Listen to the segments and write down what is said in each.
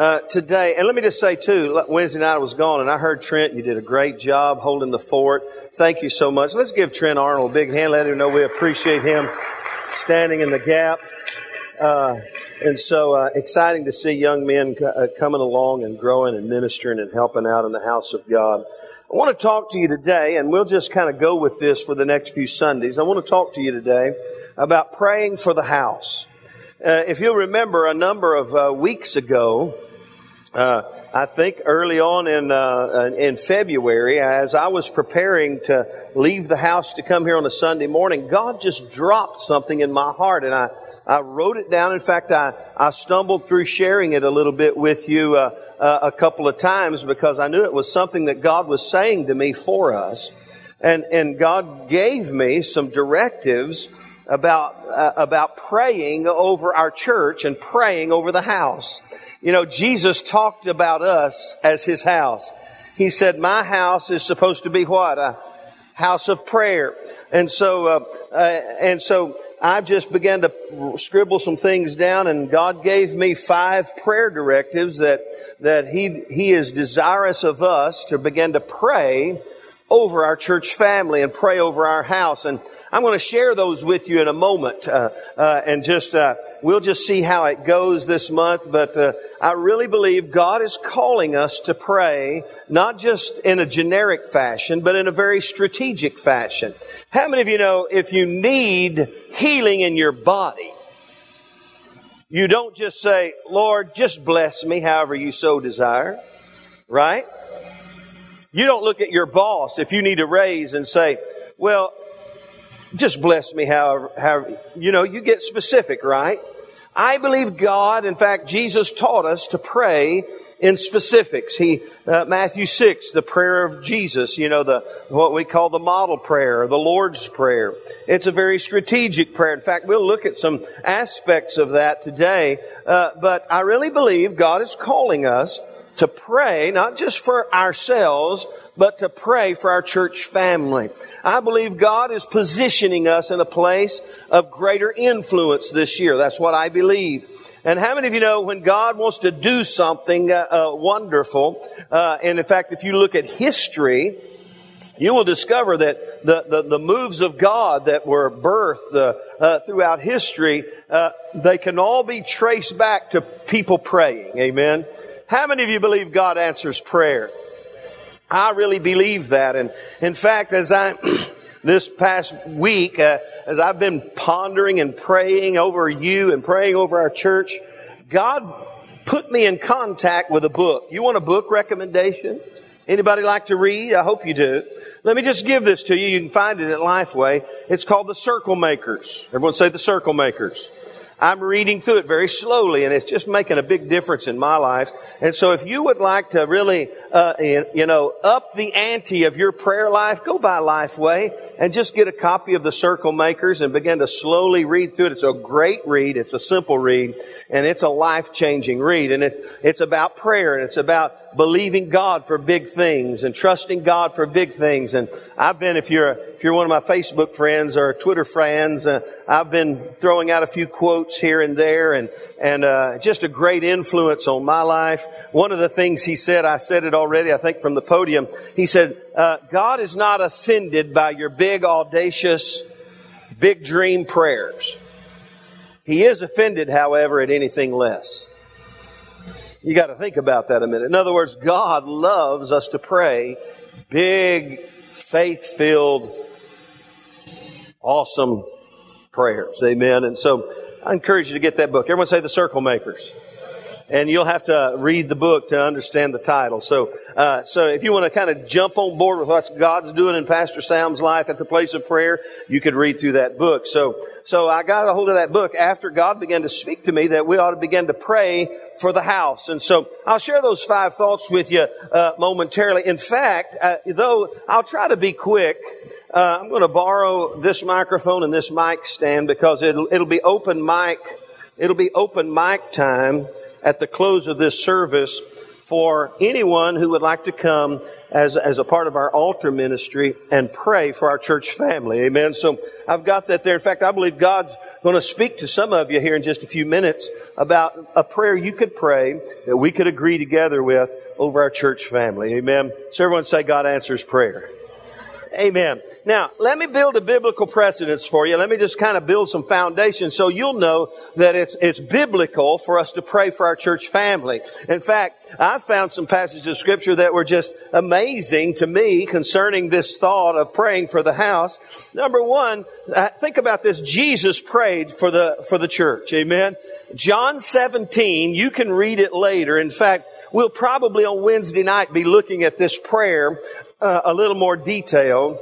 uh, today. And let me just say too, Wednesday night I was gone and I heard Trent, you did a great job holding the fort. Thank you so much. Let's give Trent Arnold a big hand. Let him know we appreciate him standing in the gap. Uh, and so uh, exciting to see young men uh, coming along and growing and ministering and helping out in the house of God. I want to talk to you today, and we'll just kind of go with this for the next few Sundays. I want to talk to you today about praying for the house. Uh, if you'll remember, a number of uh, weeks ago, uh, I think early on in uh, in February, as I was preparing to leave the house to come here on a Sunday morning, God just dropped something in my heart, and I I wrote it down. In fact, I I stumbled through sharing it a little bit with you uh, uh a couple of times because I knew it was something that God was saying to me for us, and and God gave me some directives about uh, about praying over our church and praying over the house. You know, Jesus talked about us as his house. He said, my house is supposed to be what? A house of prayer. And so, uh, uh, and so I just began to scribble some things down and God gave me five prayer directives that, that he, he is desirous of us to begin to pray over our church family and pray over our house. And I'm going to share those with you in a moment, uh, uh, and just uh, we'll just see how it goes this month. But uh, I really believe God is calling us to pray, not just in a generic fashion, but in a very strategic fashion. How many of you know if you need healing in your body, you don't just say, "Lord, just bless me, however you so desire," right? You don't look at your boss if you need a raise and say, "Well." just bless me however, however, you know, you get specific, right? I believe God, in fact, Jesus taught us to pray in specifics. He, uh, Matthew 6, the prayer of Jesus, you know, the, what we call the model prayer, the Lord's Prayer. It's a very strategic prayer. In fact, we'll look at some aspects of that today. Uh, but I really believe God is calling us to pray, not just for ourselves, but to pray for our church family. I believe God is positioning us in a place of greater influence this year. That's what I believe. And how many of you know when God wants to do something uh, uh, wonderful, uh, and in fact, if you look at history, you will discover that the, the, the moves of God that were birthed uh, uh, throughout history, uh, they can all be traced back to people praying. Amen. How many of you believe God answers prayer? I really believe that. And in fact, as I, this past week, uh, as I've been pondering and praying over you and praying over our church, God put me in contact with a book. You want a book recommendation? Anybody like to read? I hope you do. Let me just give this to you. You can find it at Lifeway. It's called The Circle Makers. Everyone say The Circle Makers. I'm reading through it very slowly and it's just making a big difference in my life. And so if you would like to really, uh, you know, up the ante of your prayer life, go by Lifeway and just get a copy of the Circle Makers and begin to slowly read through it. It's a great read. It's a simple read and it's a life-changing read. And it, it's about prayer and it's about believing God for big things and trusting God for big things. And I've been, if you're, if you're one of my Facebook friends or Twitter friends, uh, I've been throwing out a few quotes here and there and, and, uh, just a great influence on my life. One of the things he said, I said it already, I think from the podium, he said, uh, God is not offended by your big, audacious, big dream prayers. He is offended, however, at anything less. You got to think about that a minute. In other words, God loves us to pray big, faith filled, awesome prayers. Amen. And so I encourage you to get that book. Everyone say the circle makers and you'll have to read the book to understand the title. So, uh, so if you want to kind of jump on board with what God's doing in Pastor Sam's life at the place of prayer, you could read through that book. So, so I got a hold of that book after God began to speak to me that we ought to begin to pray for the house. And so I'll share those five thoughts with you uh, momentarily. In fact, uh, though I'll try to be quick. Uh, I'm going to borrow this microphone and this mic stand because it'll, it'll be open mic. It'll be open mic time at the close of this service for anyone who would like to come as, as a part of our altar ministry and pray for our church family. Amen. So I've got that there. In fact, I believe God's going to speak to some of you here in just a few minutes about a prayer you could pray that we could agree together with over our church family. Amen. So everyone say God answers prayer. Amen. Now, let me build a biblical precedence for you. Let me just kind of build some foundation so you'll know that it's, it's biblical for us to pray for our church family. In fact, I found some passages of scripture that were just amazing to me concerning this thought of praying for the house. Number one, uh, think about this. Jesus prayed for the, for the church. Amen. John 17, you can read it later. In fact, we'll probably on Wednesday night be looking at this prayer uh, a little more detail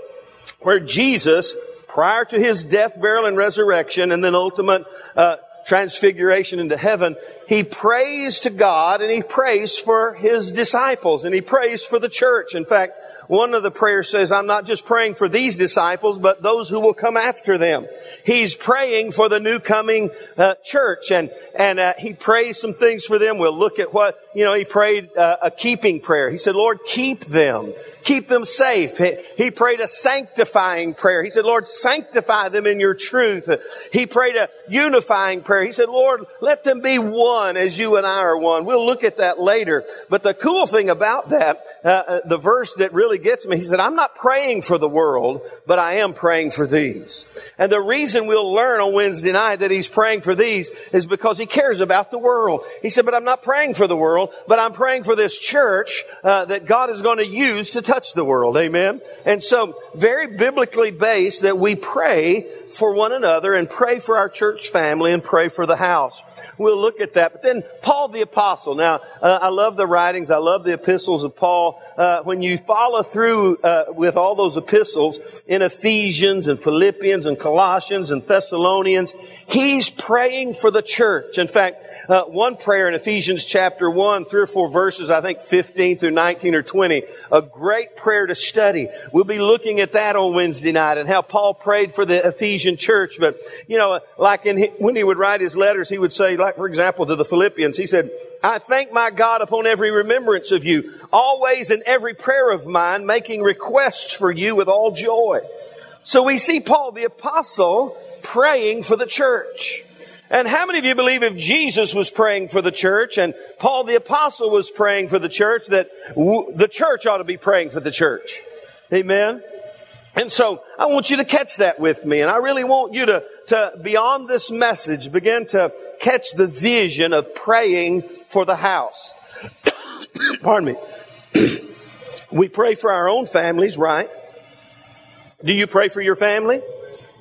where Jesus, prior to his death, burial, and resurrection, and then ultimate uh, transfiguration into heaven, he prays to God and he prays for his disciples and he prays for the church. In fact, one of the prayers says, I'm not just praying for these disciples, but those who will come after them. He's praying for the new coming uh, church and, and uh, he prays some things for them. We'll look at what, you know, he prayed uh, a keeping prayer. He said, Lord, keep them keep them safe. He prayed a sanctifying prayer. He said, Lord, sanctify them in your truth. He prayed a unifying prayer. He said, Lord, let them be one as you and I are one. We'll look at that later. But the cool thing about that, uh, uh the verse that really gets me, he said, I'm not praying for the world, but I am praying for these. And the reason we'll learn on Wednesday night that he's praying for these is because he cares about the world. He said, but I'm not praying for the world, but I'm praying for this church uh, that God is going to use to touch touch the world. Amen. And so very biblically based that we pray for one another and pray for our church family and pray for the house. We'll look at that. But then Paul the apostle. Now, uh, I love the writings. I love the epistles of Paul. Uh, when you follow through uh, with all those epistles in Ephesians and Philippians and Colossians and Thessalonians, he's praying for the church. In fact, uh, one prayer in Ephesians chapter 1, three or four verses, I think 15 through 19 or 20, a great prayer to study. We'll be looking at that on Wednesday night and how Paul prayed for the Ephesian church. But, you know, like in, when he would write his letters, he would say, like, for example, to the Philippians, he said, I thank my God upon every remembrance of you, always in every prayer of mine, making requests for you with all joy. So we see Paul the apostle praying for the church. And how many of you believe if Jesus was praying for the church and Paul the apostle was praying for the church that w- the church ought to be praying for the church? Amen. And so I want you to catch that with me. And I really want you to, to beyond this message, begin to catch the vision of praying for the house. Pardon me. we pray for our own families, right? Do you pray for your family?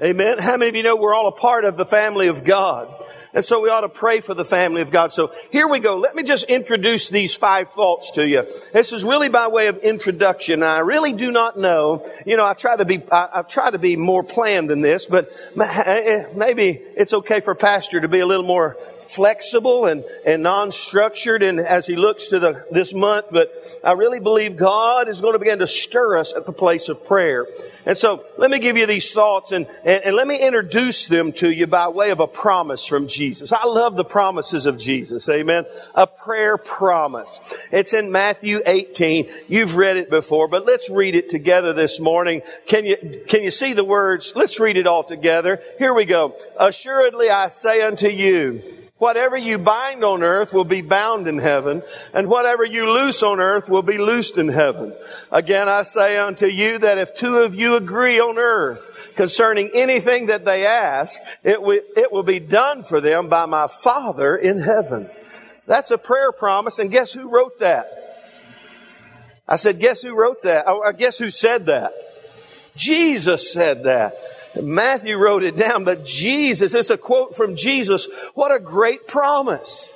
Amen. How many of you know we're all a part of the family of God? And so we ought to pray for the family of God. So here we go. Let me just introduce these five thoughts to you. This is really by way of introduction. I really do not know. You know, I try to be, I, I try to be more planned than this, but eh, eh, maybe it's okay for pastor to be a little more flexible and, and non-structured and as he looks to the, this month, but I really believe God is going to begin to stir us at the place of prayer. And so let me give you these thoughts and, and, and let me introduce them to you by way of a promise from Jesus. I love the promises of Jesus. Amen. A prayer promise. It's in Matthew 18. You've read it before, but let's read it together this morning. Can you, can you see the words? Let's read it all together. Here we go. Assuredly I say unto you, Whatever you bind on earth will be bound in heaven, and whatever you loose on earth will be loosed in heaven. Again, I say unto you that if two of you agree on earth concerning anything that they ask, it will, it will be done for them by my Father in heaven. That's a prayer promise, and guess who wrote that? I said, guess who wrote that? Oh, I oh, guess who said that? Jesus said that. Matthew wrote it down, but Jesus, it's a quote from Jesus. What a great promise.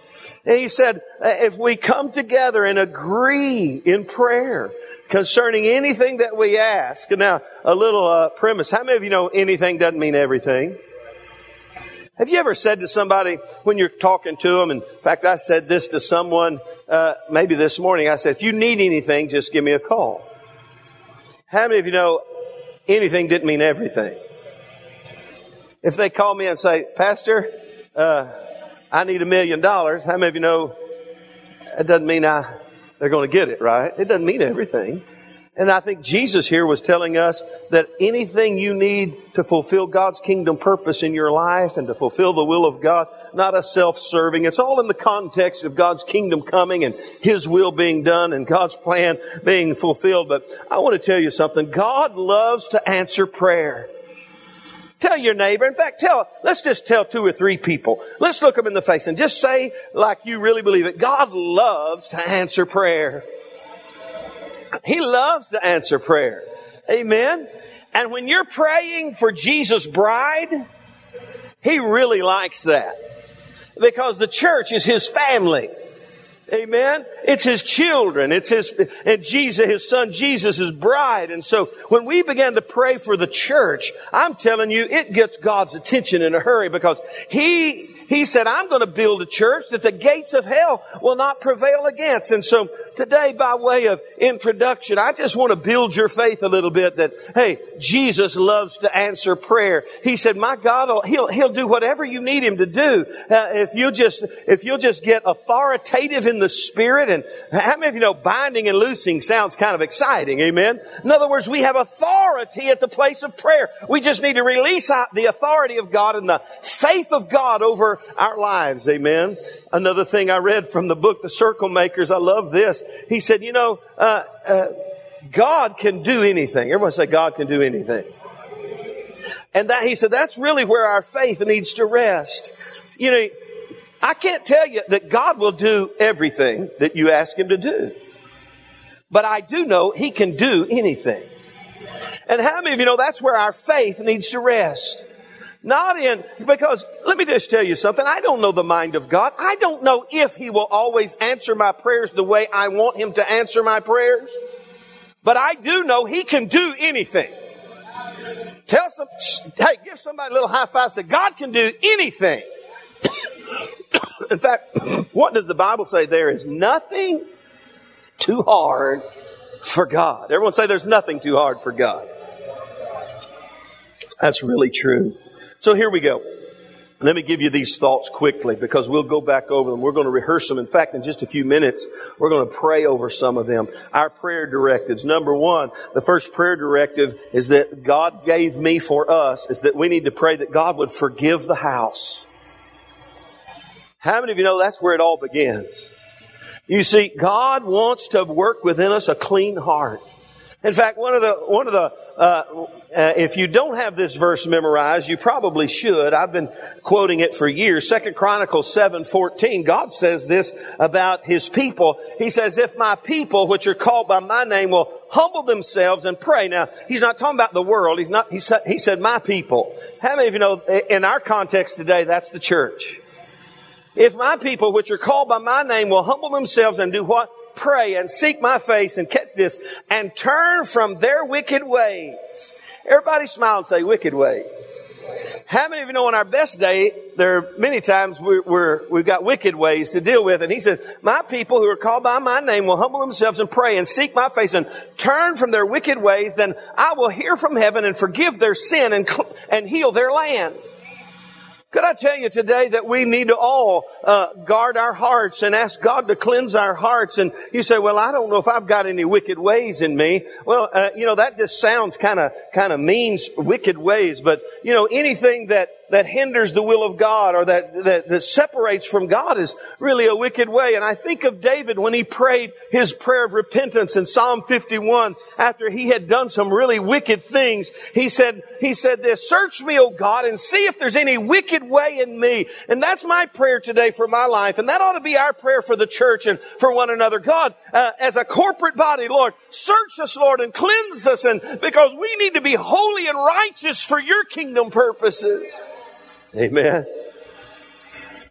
And he said, if we come together and agree in prayer concerning anything that we ask, now a little uh, premise. How many of you know anything doesn't mean everything? Have you ever said to somebody when you're talking to them, and in fact, I said this to someone uh, maybe this morning. I said, if you need anything, just give me a call. How many of you know anything didn't mean everything? If they call me and say, Pastor, uh, I need a million dollars, how many of you know it doesn't mean I, they're going to get it, right? It doesn't mean everything. And I think Jesus here was telling us that anything you need to fulfill God's kingdom purpose in your life and to fulfill the will of God, not a self-serving. It's all in the context of God's kingdom coming and His will being done and God's plan being fulfilled. But I want to tell you something. God loves to answer prayer. Tell your neighbor. In fact, tell, let's just tell two or three people. Let's look them in the face and just say like you really believe it. God loves to answer prayer. He loves to answer prayer. Amen. And when you're praying for Jesus' bride, He really likes that. Because the church is His family. Amen. It's his children. It's his, and Jesus, his son Jesus, his bride. And so when we began to pray for the church, I'm telling you, it gets God's attention in a hurry because he he said, I'm going to build a church that the gates of hell will not prevail against. And so today, by way of introduction, I just want to build your faith a little bit that, hey, Jesus loves to answer prayer. He said, my God, he'll, he'll do whatever you need him to do. Uh, if you just, if you'll just get authoritative in the spirit and how many of you know binding and loosing sounds kind of exciting? Amen. In other words, we have authority at the place of prayer. We just need to release the authority of God and the faith of God over our lives. Amen. Another thing I read from the book, The Circle Makers, I love this. He said, you know, uh, uh, God can do anything. Everyone say God can do anything. And that, he said, that's really where our faith needs to rest. You know, I can't tell you that God will do everything that you ask Him to do. But I do know He can do anything. And how many of you know that's where our faith needs to rest? Not in, because let me just tell you something. I don't know the mind of God. I don't know if He will always answer my prayers the way I want Him to answer my prayers. But I do know He can do anything. Tell some, hey, give somebody a little high five. Say, God can do anything. In fact, what does the Bible say? There is nothing too hard for God. Everyone say there's nothing too hard for God. That's really true. So here we go. Let me give you these thoughts quickly because we'll go back over them. We're going to rehearse them. In fact, in just a few minutes, we're going to pray over some of them. Our prayer directives. Number one, the first prayer directive is that God gave me for us is that we need to pray that God would forgive the house. How many of you know that's where it all begins? You see, God wants to work within us a clean heart. In fact, one of the, one of the uh, uh, if you don't have this verse memorized, you probably should. I've been quoting it for years. Second Chronicles 7:14. God says this about his people. He says, "If my people, which are called by my name, will humble themselves and pray." Now, he's not talking about the world. He's not he said he said my people. How many of you know in our context today that's the church? If my people, which are called by my name, will humble themselves and do what? Pray and seek my face and catch this and turn from their wicked ways. Everybody smile and say wicked way. How many of you know on our best day, there are many times we're, we're, we've got wicked ways to deal with. And he said, my people who are called by my name will humble themselves and pray and seek my face and turn from their wicked ways. Then I will hear from heaven and forgive their sin and, and heal their land. Could I tell you today that we need to all uh, guard our hearts and ask God to cleanse our hearts? And you say, "Well, I don't know if I've got any wicked ways in me." Well, uh, you know that just sounds kind of kind of means wicked ways, but you know anything that that hinders the will of God or that, that, that separates from God is really a wicked way. And I think of David when he prayed his prayer of repentance in Psalm 51 after he had done some really wicked things. He said, he said this, search me, O God, and see if there's any wicked way in me. And that's my prayer today for my life. And that ought to be our prayer for the church and for one another. God, uh, as a corporate body, Lord, search us, Lord, and cleanse us. And because we need to be holy and righteous for your kingdom purposes. Amen.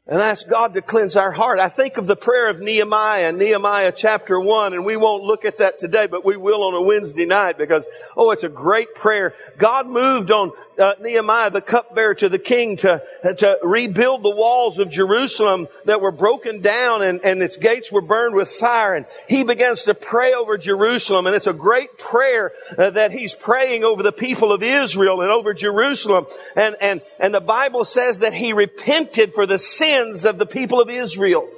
And ask God to cleanse our heart. I think of the prayer of Nehemiah, Nehemiah chapter 1, and we won't look at that today, but we will on a Wednesday night because, oh, it's a great prayer. God moved on uh, Nehemiah, the cupbearer to the king, to, to rebuild the walls of Jerusalem that were broken down and, and its gates were burned with fire. And he begins to pray over Jerusalem. And it's a great prayer uh, that he's praying over the people of Israel and over Jerusalem. And, and, and the Bible says that he repented for the sins of the people of Israel.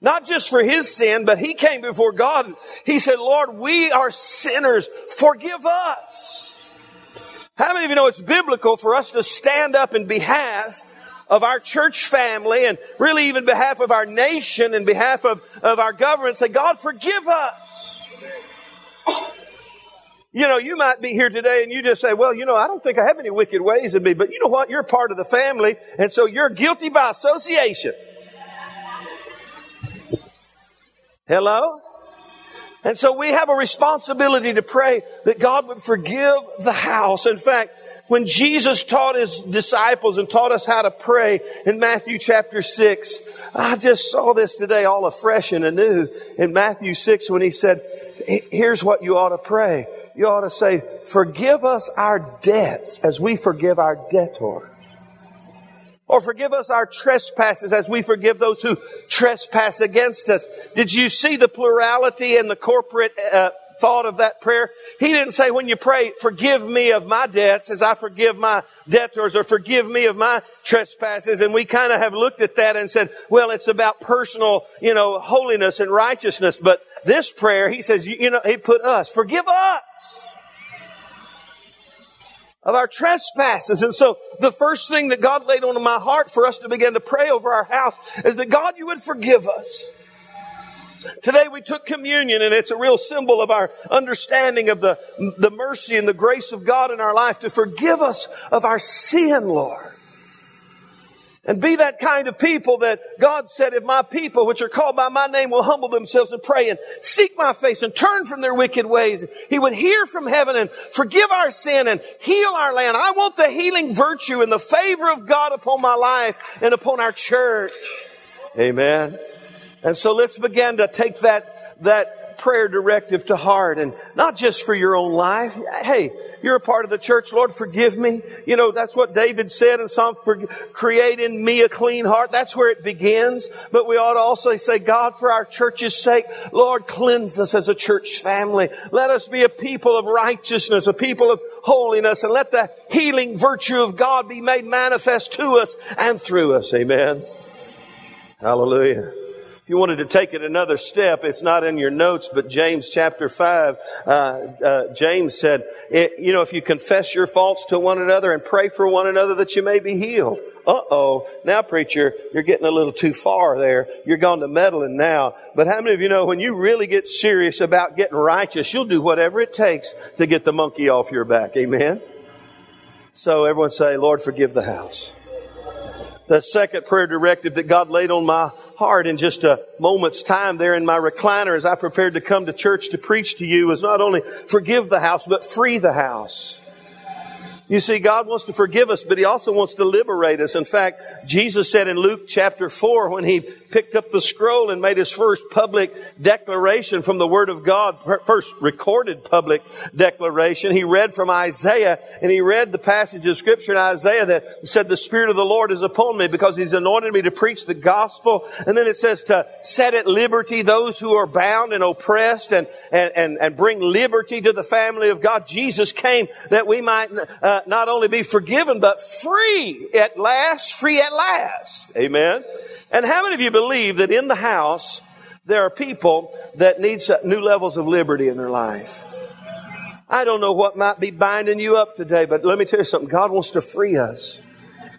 Not just for his sin, but he came before God. He said, Lord, we are sinners. Forgive us. How many of you know it's biblical for us to stand up in behalf of our church family and really even behalf of our nation and behalf of, of our government say, God, forgive us. You know, you might be here today and you just say, well, you know, I don't think I have any wicked ways in me, but you know what? You're part of the family and so you're guilty by association. Hello? And so we have a responsibility to pray that God would forgive the house. In fact, when Jesus taught his disciples and taught us how to pray in Matthew chapter 6, I just saw this today all afresh and anew in Matthew 6 when he said, here's what you ought to pray. You ought to say, forgive us our debts as we forgive our debtors. Or forgive us our trespasses as we forgive those who trespass against us. Did you see the plurality and the corporate uh, thought of that prayer? He didn't say when you pray, forgive me of my debts as I forgive my debtors or forgive me of my trespasses. And we kind of have looked at that and said, well, it's about personal, you know, holiness and righteousness. But this prayer, he says, you, you know, he put us, forgive us of our trespasses. And so the first thing that God laid on my heart for us to begin to pray over our house is that God, you would forgive us. Today we took communion and it's a real symbol of our understanding of the, the mercy and the grace of God in our life to forgive us of our sin, Lord. And be that kind of people that God said, if my people, which are called by my name, will humble themselves and pray and seek my face and turn from their wicked ways, He would hear from heaven and forgive our sin and heal our land. I want the healing virtue and the favor of God upon my life and upon our church. Amen. And so let's begin to take that, that prayer directive to heart and not just for your own life. Hey, you're a part of the church. Lord, forgive me. You know, that's what David said in Psalm, create in me a clean heart. That's where it begins. But we ought to also say, God, for our church's sake, Lord, cleanse us as a church family. Let us be a people of righteousness, a people of holiness, and let the healing virtue of God be made manifest to us and through us. Amen. Hallelujah. If you wanted to take it another step, it's not in your notes, but James chapter 5, uh, uh, James said, it, you know, if you confess your faults to one another and pray for one another that you may be healed. Uh-oh. Now, preacher, you're getting a little too far there. You're going to meddling now. But how many of you know when you really get serious about getting righteous, you'll do whatever it takes to get the monkey off your back. Amen? So everyone say, Lord, forgive the house. The second prayer directive that God laid on my heart in just a moment's time there in my recliner as I prepared to come to church to preach to you was not only forgive the house, but free the house. You see, God wants to forgive us, but He also wants to liberate us. In fact, Jesus said in Luke chapter 4, when He picked up the scroll and made His first public declaration from the Word of God, first recorded public declaration, He read from Isaiah, and He read the passage of Scripture in Isaiah that said, the Spirit of the Lord is upon me because He's anointed me to preach the gospel. And then it says to set at liberty those who are bound and oppressed and, and, and, and bring liberty to the family of God. Jesus came that we might uh, not only be forgiven, but free at last, free at last. Amen. And how many of you believe that in the house there are people that need new levels of liberty in their life? I don't know what might be binding you up today, but let me tell you something. God wants to free us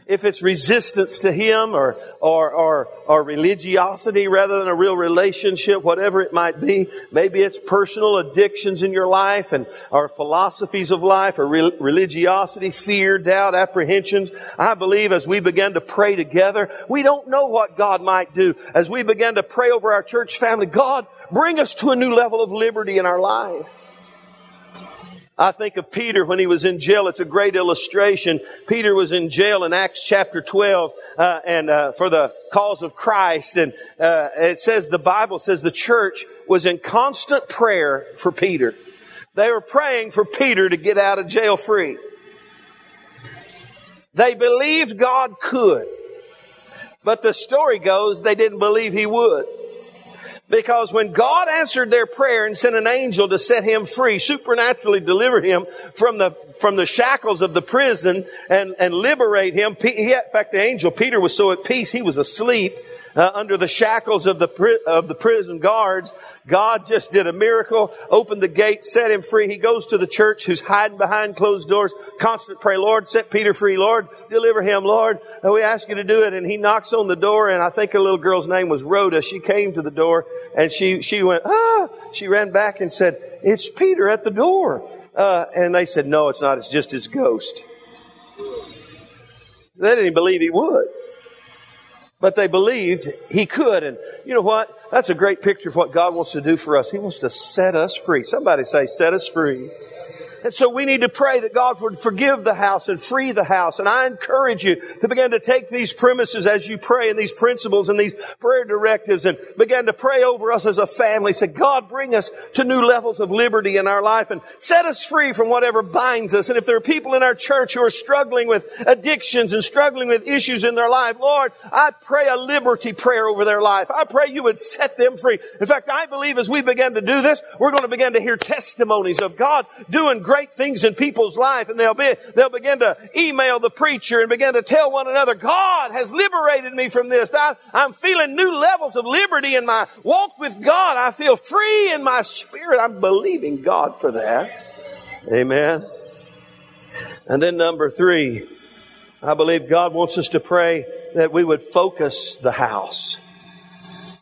if it's resistance to Him or, or, or, or religiosity rather than a real relationship, whatever it might be. Maybe it's personal addictions in your life and, or philosophies of life or re- religiosity, fear, doubt, apprehensions. I believe as we begin to pray together, we don't know what God might do. As we begin to pray over our church family, God, bring us to a new level of liberty in our life. I think of Peter when he was in jail. It's a great illustration. Peter was in jail in Acts chapter 12, uh, and uh, for the cause of Christ. And uh, it says the Bible says the church was in constant prayer for Peter. They were praying for Peter to get out of jail free. They believed God could, but the story goes they didn't believe He would. Because when God answered their prayer and sent an angel to set him free, supernaturally deliver him from the, from the shackles of the prison and, and liberate him, he, in fact, the angel, Peter was so at peace, he was asleep. uh, under the shackles of the, of the prison guards, God just did a miracle, opened the gate, set him free. He goes to the church who's hiding behind closed doors, constant pray, Lord, set Peter free, Lord, deliver him, Lord. And we ask you to do it. And he knocks on the door, and I think a little girl's name was Rhoda. She came to the door, and she, she went, ah! She ran back and said, it's Peter at the door. Uh, and they said, no, it's not. It's just his ghost. They didn't believe he would. But they believed he could. And you know what? That's a great picture of what God wants to do for us. He wants to set us free. Somebody say, set us free. And so we need to pray that God would forgive the house and free the house. And I encourage you to begin to take these premises as you pray and these principles and these prayer directives and begin to pray over us as a family. Say, God, bring us to new levels of liberty in our life and set us free from whatever binds us. And if there are people in our church who are struggling with addictions and struggling with issues in their life, Lord, I pray a liberty prayer over their life. I pray you would set them free. In fact, I believe as we begin to do this, we're going to begin to hear testimonies of God doing great things in people's life and they'll be, they'll begin to email the preacher and begin to tell one another, God has liberated me from this. I, I'm feeling new levels of liberty in my walk with God. I feel free in my spirit. I'm believing God for that. Amen. And then number three, I believe God wants us to pray that we would focus the house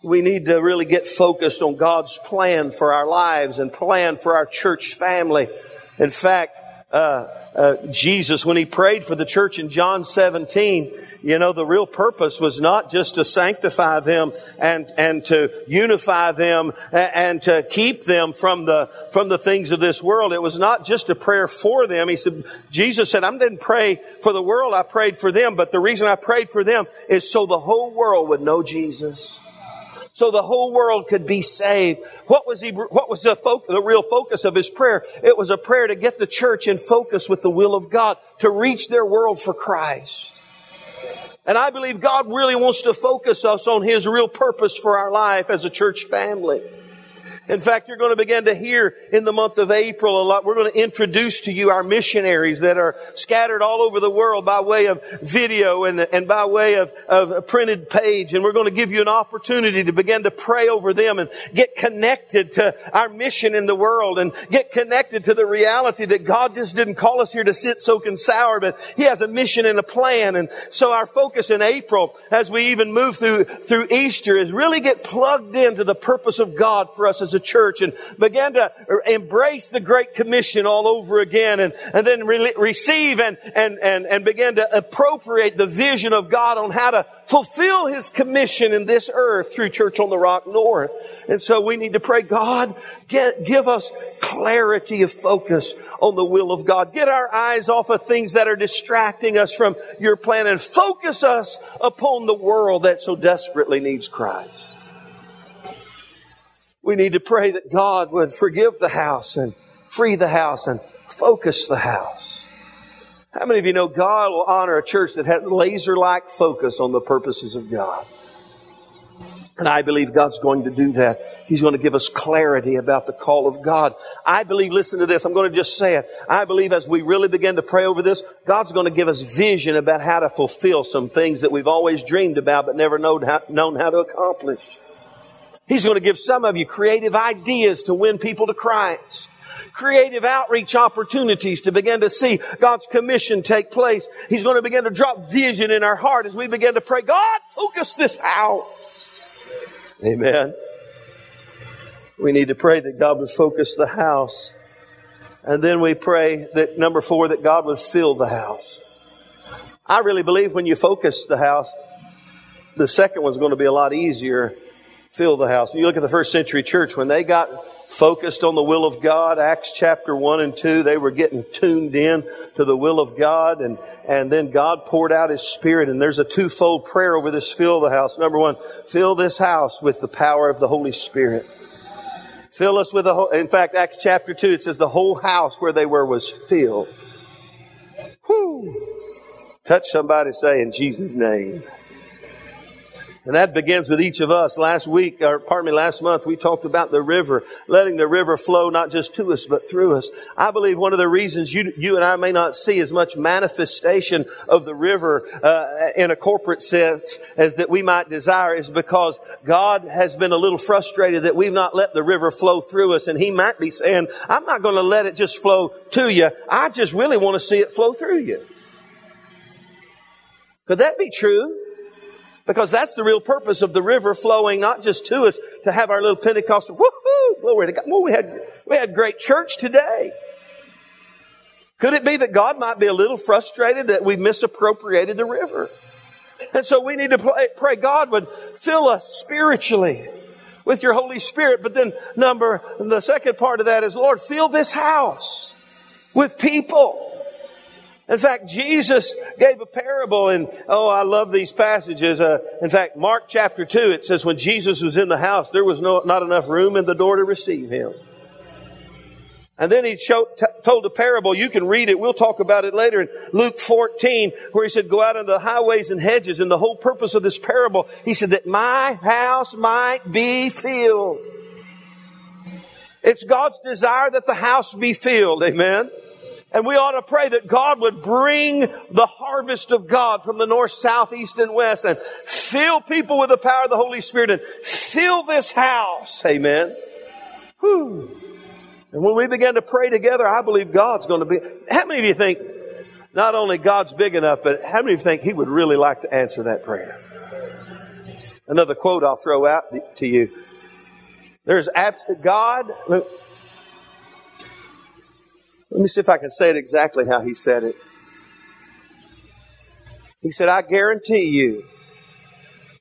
we need to really get focused on God's plan for our lives and plan for our church family. In fact, uh, uh, Jesus, when he prayed for the church in John 17, you know, the real purpose was not just to sanctify them and, and to unify them and to keep them from the, from the things of this world. It was not just a prayer for them. He said, Jesus said, I didn't pray for the world, I prayed for them, but the reason I prayed for them is so the whole world would know Jesus so the whole world could be saved. What was he, what was the, the real focus of his prayer? It was a prayer to get the church in focus with the will of God, to reach their world for Christ. And I believe God really wants to focus us on His real purpose for our life as a church family. In fact, you're going to begin to hear in the month of April a lot. We're going to introduce to you our missionaries that are scattered all over the world by way of video and, and by way of, of a printed page. And we're going to give you an opportunity to begin to pray over them and get connected to our mission in the world and get connected to the reality that God just didn't call us here to sit soaking sour, but He has a mission and a plan. And so our focus in April, as we even move through, through Easter, is really get plugged into the purpose of God for us as a church and began to embrace the Great Commission all over again and, and then re- receive and, and, and, and begin to appropriate the vision of God on how to fulfill His commission in this earth through Church on the Rock North. And so we need to pray, God, get, give us clarity of focus on the will of God. Get our eyes off of things that are distracting us from your plan and focus us upon the world that so desperately needs Christ. We need to pray that God would forgive the house and free the house and focus the house. How many of you know God will honor a church that has laser-like focus on the purposes of God? And I believe God's going to do that. He's going to give us clarity about the call of God. I believe, listen to this, I'm going to just say it. I believe as we really begin to pray over this, God's going to give us vision about how to fulfill some things that we've always dreamed about but never known how, known how to accomplish. He's going to give some of you creative ideas to win people to Christ. Creative outreach opportunities to begin to see God's commission take place. He's going to begin to drop vision in our heart as we begin to pray, God, focus this out. Amen. We need to pray that God would focus the house. And then we pray that number four, that God would fill the house. I really believe when you focus the house, the second one's going to be a lot easier fill the house. You look at the first century church, when they got focused on the will of God, Acts chapter 1 and 2, they were getting tuned in to the will of God and, and then God poured out His Spirit and there's a twofold prayer over this fill the house. Number one, fill this house with the power of the Holy Spirit. Fill us with the whole, in fact, Acts chapter 2, it says the whole house where they were was filled. Whoo! Touch somebody say in Jesus' name. And that begins with each of us. Last week, or pardon me, last month, we talked about the river, letting the river flow not just to us, but through us. I believe one of the reasons you, you and I may not see as much manifestation of the river uh, in a corporate sense as that we might desire is because God has been a little frustrated that we've not let the river flow through us. And He might be saying, I'm not going to let it just flow to you. I just really want to see it flow through you. Could that be true? Because that's the real purpose of the river flowing not just to us to have our little Pentecostal, woohoo, glory to God. Well, we had, we had great church today. Could it be that God might be a little frustrated that we misappropriated the river? And so we need to pray, pray God would fill us spiritually with your Holy Spirit. But then number, the second part of that is, Lord, fill this house with people in fact, Jesus gave a parable and, oh, I love these passages. Uh, in fact, Mark chapter 2, it says when Jesus was in the house, there was no, not enough room in the door to receive him. And then he showed, t- told a parable. You can read it. We'll talk about it later in Luke 14, where he said, go out into the highways and hedges. And the whole purpose of this parable, he said that my house might be filled. It's God's desire that the house be filled. Amen. And we ought to pray that God would bring the harvest of God from the north, south, east, and west and fill people with the power of the Holy Spirit and fill this house. Amen. Whew. And when we begin to pray together, I believe God's going to be. How many of you think not only God's big enough, but how many of you think He would really like to answer that prayer? Another quote I'll throw out to you. There's absolute God. Let me see if I can say it exactly how he said it. He said, I guarantee you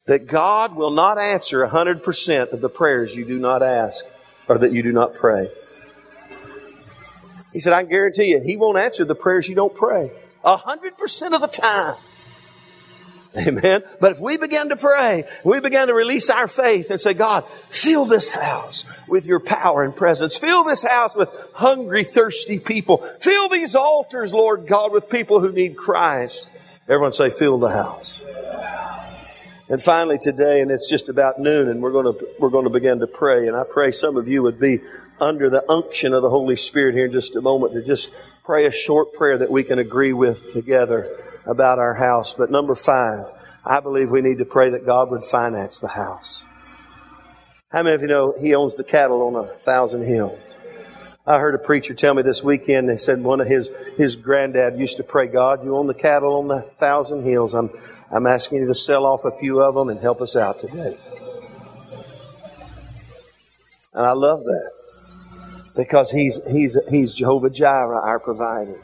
that God will not answer 100% of the prayers you do not ask or that you do not pray. He said, I guarantee you, He won't answer the prayers you don't pray. 100% of the time. Amen. But if we begin to pray, we begin to release our faith and say, God, fill this house with your power and presence. Fill this house with hungry, thirsty people. Fill these altars, Lord God, with people who need Christ. Everyone say, fill the house. And finally today, and it's just about noon, and we're going to, we're going to begin to pray. And I pray some of you would be under the unction of the Holy Spirit here in just a moment to just pray a short prayer that we can agree with together about our house. But number five, I believe we need to pray that God would finance the house. How many of you know He owns the cattle on a thousand hills? I heard a preacher tell me this weekend, they said one of his, his granddad used to pray, God, you own the cattle on the thousand hills. I'm, I'm asking you to sell off a few of them and help us out today. And I love that because he's, he's, he's Jehovah Jireh, our provider.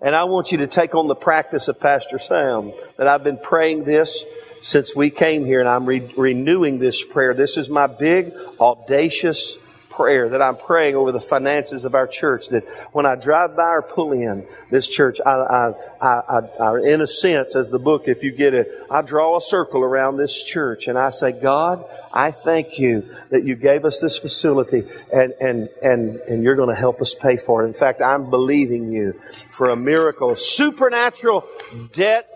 And I want you to take on the practice of Pastor Sam that I've been praying this since we came here and I'm re- renewing this prayer. This is my big, audacious prayer that I'm praying over the finances of our church. That when I drive by or pull in this church, I, I, I, I, in a sense, as the book, if you get it, I draw a circle around this church and I say, God, I thank you that you gave us this facility and, and, and, and you're going to help us pay for it. In fact, I'm believing you for a miracle, supernatural debt,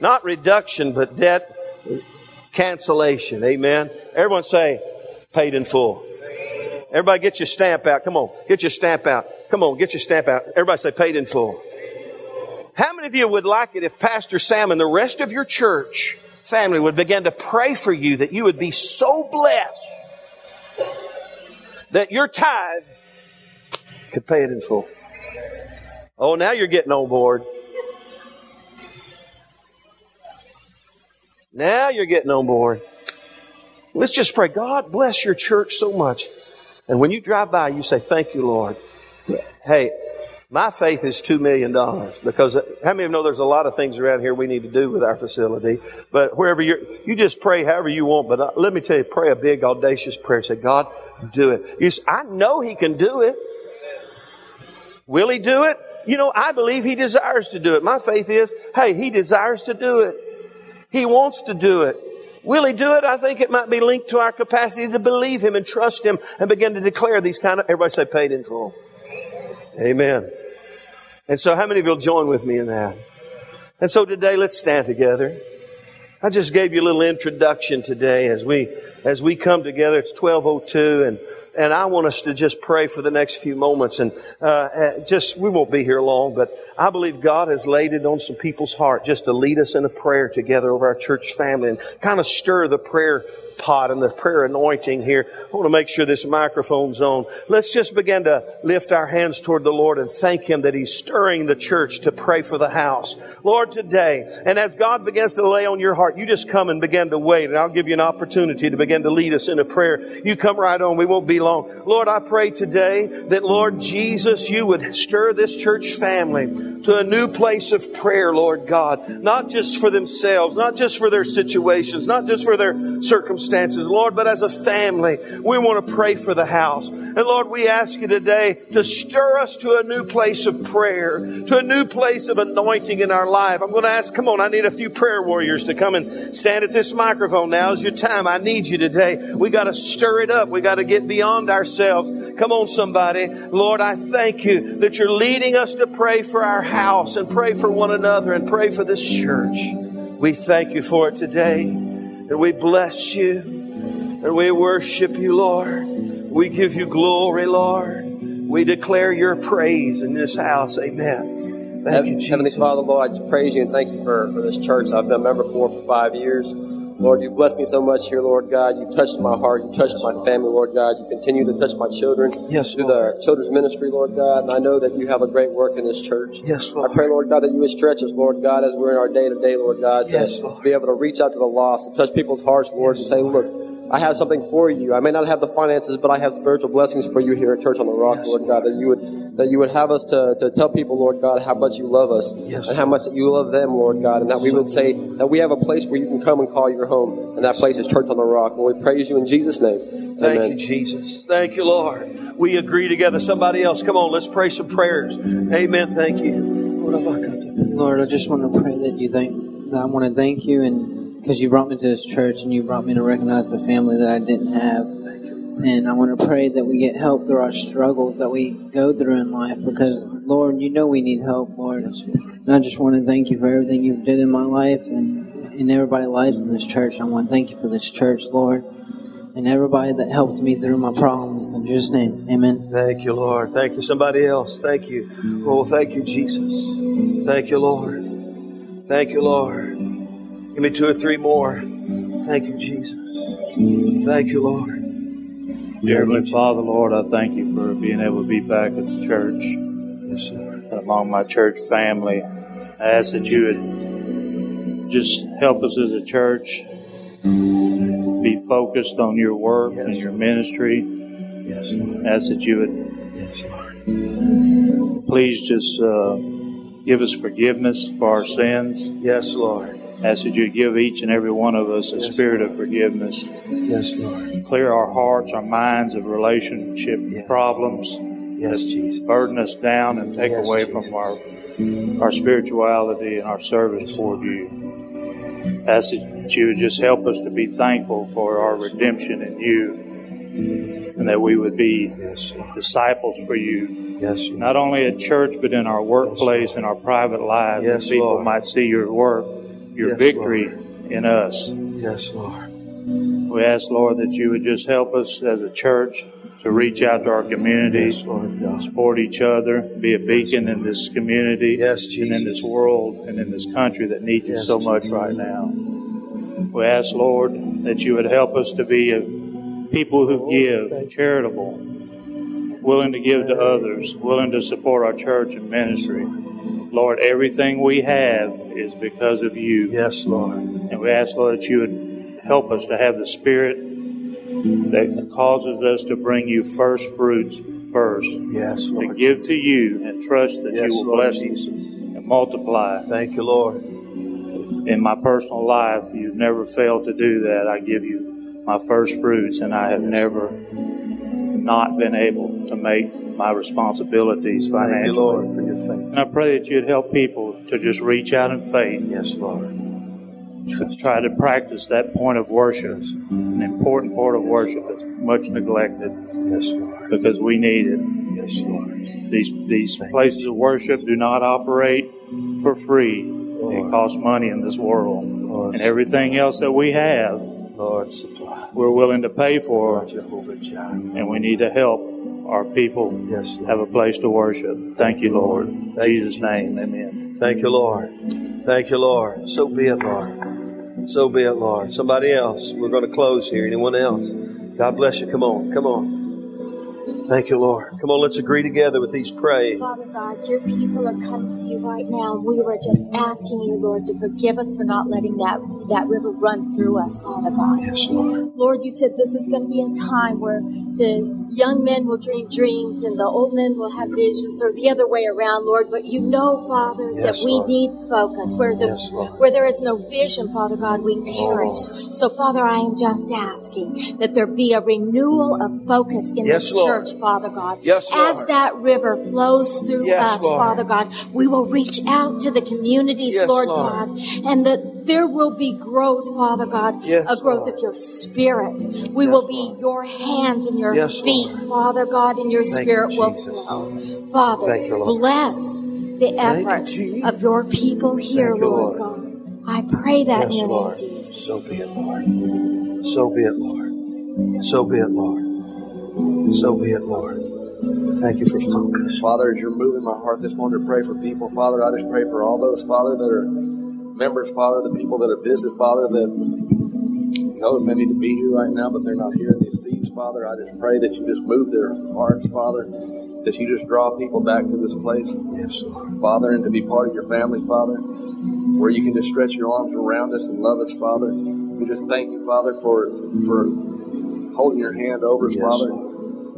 not reduction, but debt cancellation. Amen. Everyone say, paid in full. Everybody get your stamp out. Come on. Get your stamp out. Come on. Get your stamp out. Everybody say paid in full. How many of you would like it if Pastor Sam and the rest of your church family would begin to pray for you that you would be so blessed that your tithe could pay it in full? Oh, now you're getting on board. Now you're getting on board. Let's just pray. God bless your church so much and when you drive by, you say, Thank you, Lord. Hey, my faith is $2 million because how many of you know there's a lot of things around here we need to do with our facility? But wherever you're, you just pray however you want. But uh, let me tell you, pray a big, audacious prayer. Say, God, do it. You say, I know He can do it. Will He do it? You know, I believe He desires to do it. My faith is, hey, He desires to do it. He wants to do it. Will he do it? I think it might be linked to our capacity to believe him and trust him and begin to declare these kind of, everybody say paid in full. Amen. And so how many of you will join with me in that? And so today let's stand together. I just gave you a little introduction today as we, as we come together. It's 1202 and and I want us to just pray for the next few moments. And uh, uh, just we won't be here long, but I believe God has laid it on some people's heart just to lead us in a prayer together over our church family and kind of stir the prayer pot and the prayer anointing here. I want to make sure this microphone's on. Let's just begin to lift our hands toward the Lord and thank Him that He's stirring the church to pray for the house. Lord, today, and as God begins to lay on your heart, you just come and begin to wait, and I'll give you an opportunity to begin to lead us in a prayer. You come right on. We won't be long. Lord, I pray today that Lord Jesus, you would stir this church family to a new place of prayer, Lord God. Not just for themselves, not just for their situations, not just for their circumstances, Lord, but as a family, we want to pray for the house. And Lord, we ask you today to stir us to a new place of prayer, to a new place of anointing in our life. I'm going to ask, come on, I need a few prayer warriors to come and stand at this microphone. Now is your time. I need you today. We got to stir it up. We got to get beyond ourselves. Come on, somebody. Lord, I thank you that you're leading us to pray for our house and pray for one another and pray for this church. We thank you for it today. And we bless you. And we worship you, Lord. We give you glory, Lord. We declare your praise in this house. Amen. Thank you, Jesus. Heavenly Father, Lord, I just praise you and thank you for, for this church I've been a member for for five years. Lord, you've blessed me so much here, Lord God. You've touched my heart. You've touched my family, Lord God. You continue to touch my children Yes, through Lord. the children's ministry, Lord God. And I know that you have a great work in this church. Yes, Lord. I pray, Lord God, that you would stretch us, Lord God, as we're in our day to day, Lord God, to, Yes, Lord. to be able to reach out to the lost, to touch people's hearts, Lord, to say, look, I have something for you. I may not have the finances, but I have spiritual blessings for you here at Church on the Rock, Yes, Lord God, that you would that you would have us to, to tell people, Lord God, how much you love us Yes, and how much that you love them, Lord God, and that we would say that we have a place where you can come and call your home, and that place is Church on the Rock. And we praise you in Jesus' name. Thank Amen. you, Jesus. Thank you, Lord. We agree together. Somebody else, come on, let's pray some prayers. Amen. Thank you. Lord, I just want to pray that you thank. That I want to thank you, and because you brought me to this church, and you brought me to recognize the family that I didn't have. And I want to pray that we get help through our struggles that we go through in life, because Lord, you know we need help, Lord. And I just want to thank you for everything you've did in my life and in everybody's lives in this church. I want to thank you for this church, Lord, and everybody that helps me through my problems. In Jesus' name, Amen. Thank you, Lord. Thank you. Somebody else. Thank you. Oh, thank you, Jesus. Thank you, Lord. Thank you, Lord. Give me two or three more. Thank you, Jesus. Thank you, Lord. Dear Heavenly Father, Lord, I thank you for being able to be back at the church Yes, Lord. among my church family. I ask that you would just help us as a church be focused on your work and your ministry. Yes, Lord. I ask that you would Yes, Lord. please just uh, give us forgiveness for our sins. Yes, Lord. I ask that you give each and every one of us a Yes, spirit of forgiveness. Yes, Lord. Clear our hearts, our minds of relationship Yeah. problems. Yes, Jesus. burden us down and take Yes, away Jesus. from our our spirituality and our service toward you. Ask that you would just help us to be thankful for our redemption in you, and that we would be Yes, disciples for you, Yes, Lord. not only at church but in our workplace and our private lives. Yes, that people Lord. might see your work, your Yes, victory in us. Yes, Lord. We ask, Lord, that you would just help us as a church to reach out to our community Yes, Lord support each other, be a beacon in this community Yes, and in this world and in this country that needs you Yes, so much right now. We ask, Lord, that you would help us to be a people who give, charitable, willing to give to others, willing to support our church and ministry. Lord, everything we have is because of you. Yes, Lord. And we ask, Lord, that you would help us to have the spirit that causes us to bring you first fruits first Yes, Lord. to give to you and trust that Yes, you will Lord bless Jesus. us and multiply. Thank you, Lord. In my personal life, you've never failed to do that. I give you my first fruits, and I have never not been able to make my responsibilities Thank you, financially. Lord, for your faith. And I pray that you'd help people to just reach out in faith, Yes, Lord. to try to practice that point of worship, an important part of worship that's much neglected Yes, Lord. because we need it. Yes, Lord. These these places of worship do not operate for free. It costs money in this world. Lord, And everything else that we have, Lord. We're willing to pay for, and we need to help our people Yes, have a place to worship. Thank you, Lord. In Jesus' name, amen. Thank you, Lord. Thank you, Lord. So be it, Lord. So be it, Lord. Somebody else. We're going to close here. Anyone else? God bless you. Come on. Come on. Thank you, Lord. Come on, let's agree together with these praise. Father God, your people are coming to you right now. We were just asking you, Lord, to forgive us for not letting that, that river run through us, Father God. Yes, Lord. Lord, you said this is going to be a time where the young men will dream dreams and the old men will have visions or the other way around, Lord. But you know, Father, Yes, that we Lord. need focus. Where the Yes, where there is no vision, Father God, we perish. So, Father, I am just asking that there be a renewal of focus in Yes, this Lord. church, Father God. Yes, As Lord. that river flows through Yes, us, Lord. Father God, we will reach out to the communities, Yes, Lord, Lord. God, and that there will be growth, Father God, a growth of your spirit. We will be your hands and your feet. Father God, and your Thank spirit you, will flow. Father, you, bless the you, efforts Jesus. of your people here, you, Lord, Lord. God. I pray that Yes, in your Lord. name, Jesus. So be it, Lord. So be it, Lord. So be it, Lord. So be it, Lord. Thank you for focus. Father, as you're moving my heart this morning to pray for people, Father, I just pray for all those, Father, that are members, Father, the people that are visited, Father, that know that they need to be here right now, but they're not here in these seats, Father. I just pray that you just move their hearts, Father, that you just draw people back to this place, Yes, Father, and to be part of your family, Father, where you can just stretch your arms around us and love us, Father. We just thank you, Father, for for holding your hand over us, Yes, Father,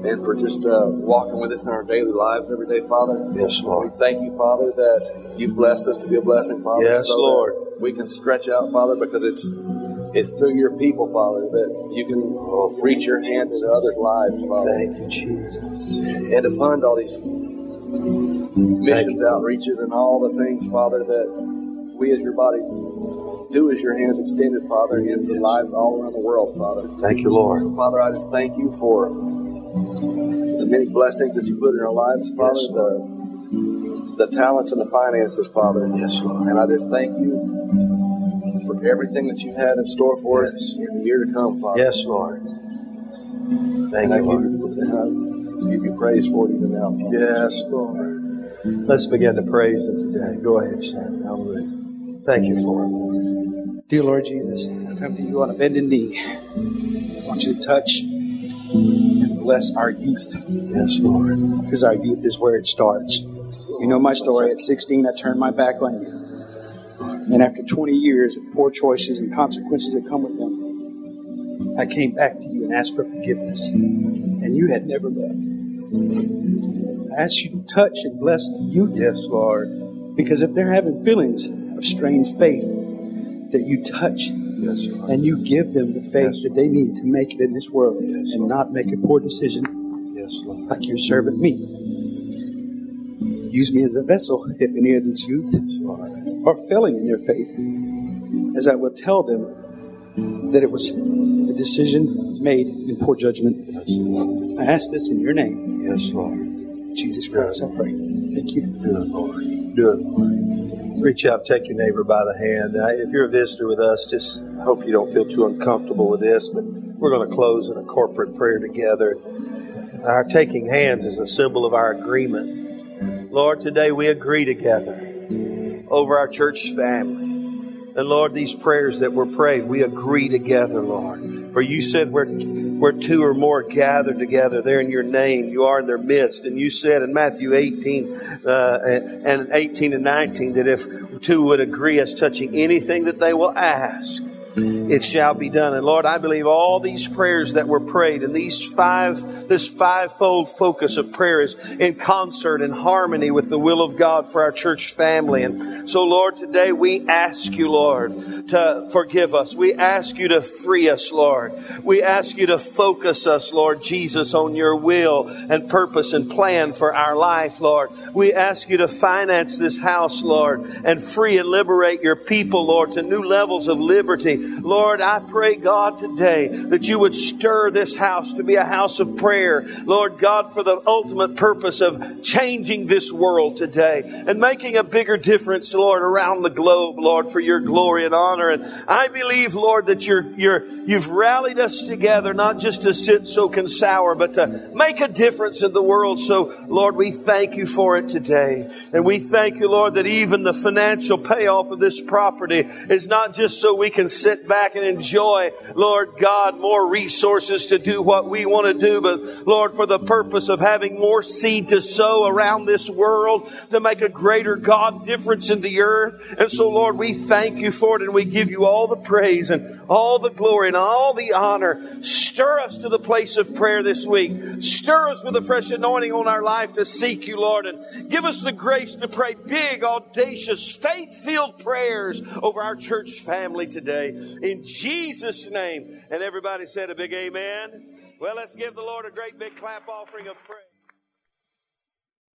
and for just uh, walking with us in our daily lives every day, Father. Yes, Lord. We thank you, Father, that you've blessed us to be a blessing, Father. Yes, so Lord. We can stretch out, Father, because it's it's through your people, Father, that you can reach your hand into others' lives, Father, Thank you, Jesus. and to fund all these missions outreaches and all the things, Father, that we as your body do as your hands extended, Father, into lives all around the world, Father. Thank you, Lord. So, Father, I just thank you for many blessings that you put in our lives, Father, Yes, the, the talents and the finances, Father. Yes, Lord. And I just thank you for everything that you have in store for us in the year to come, Father. Yes, Lord. Thank And I you, give Lord. you, I give you praise for it even now. Father. Yes, Lord. Let's begin to praise Him today. Go ahead, Sam. Hallelujah. Thank you for it. Dear Lord Jesus, I come to you on a bended knee. I want you to touch and bless our youth Yes, Lord. because our youth is where it starts. You know my story. At 16, I turned my back on you. And after 20 years of poor choices and consequences that come with them, I came back to you and asked for forgiveness. And you had never left. I asked you to touch and bless the youth Yes, Lord. because if they're having feelings of strange faith, that you touch Yes, and you give them the faith Yes. that they need to make it in this world Yes, and not make a poor decision Yes, Lord. like your servant me. Use me as a vessel if any of these youth are failing in their faith, as I will tell them that it was a decision made in poor judgment. I ask this in your name, Yes, Lord. Jesus Christ. I pray. Thank you. Do it, Lord. Do it, Lord. Reach out, take your neighbor by the hand. Uh, if you're a visitor with us, just hope you don't feel too uncomfortable with this, but we're going to close in a corporate prayer together. Our taking hands is a symbol of our agreement. Lord, today we agree together over our church family. And Lord, these prayers that were prayed, we agree together, Lord. For you said where, where two or more gathered together there in your name, you are in their midst. And you said in Matthew 18 uh, and and 18 and 19 that if two would agree as touching anything that they will ask, it shall be done. And Lord, I believe all these prayers that were prayed and these five, this fivefold focus of prayer is in concert and harmony with the will of God for our church family. And so, Lord, today we ask you, Lord, to forgive us. We ask you to free us, Lord. We ask you to focus us, Lord Jesus, on your will and purpose and plan for our life, Lord. We ask you to finance this house, Lord, and free and liberate your people, Lord, to new levels of liberty Lord, I pray, God, today that you would stir this house to be a house of prayer. Lord God, for the ultimate purpose of changing this world today and making a bigger difference, Lord, around the globe, Lord, for your glory and honor. And I believe, Lord, that you're, you're, you've rallied us together not just to sit soak and sour, but to make a difference in the world. So, Lord, we thank you for it today. And we thank you, Lord, that even the financial payoff of this property is not just so we can sit back and enjoy, Lord God, more resources to do what we want to do, but Lord, for the purpose of having more seed to sow around this world to make a greater God difference in the earth. And so, Lord, we thank you for it and we give you all the praise and all the glory and all the honor. Stir us to the place of prayer this week. Stir us with a fresh anointing on our life to seek you, Lord, and give us the grace to pray big, audacious, faith filled prayers over our church family today. In Jesus' name. And everybody said a big amen. Well, let's give the Lord a great big clap offering of praise.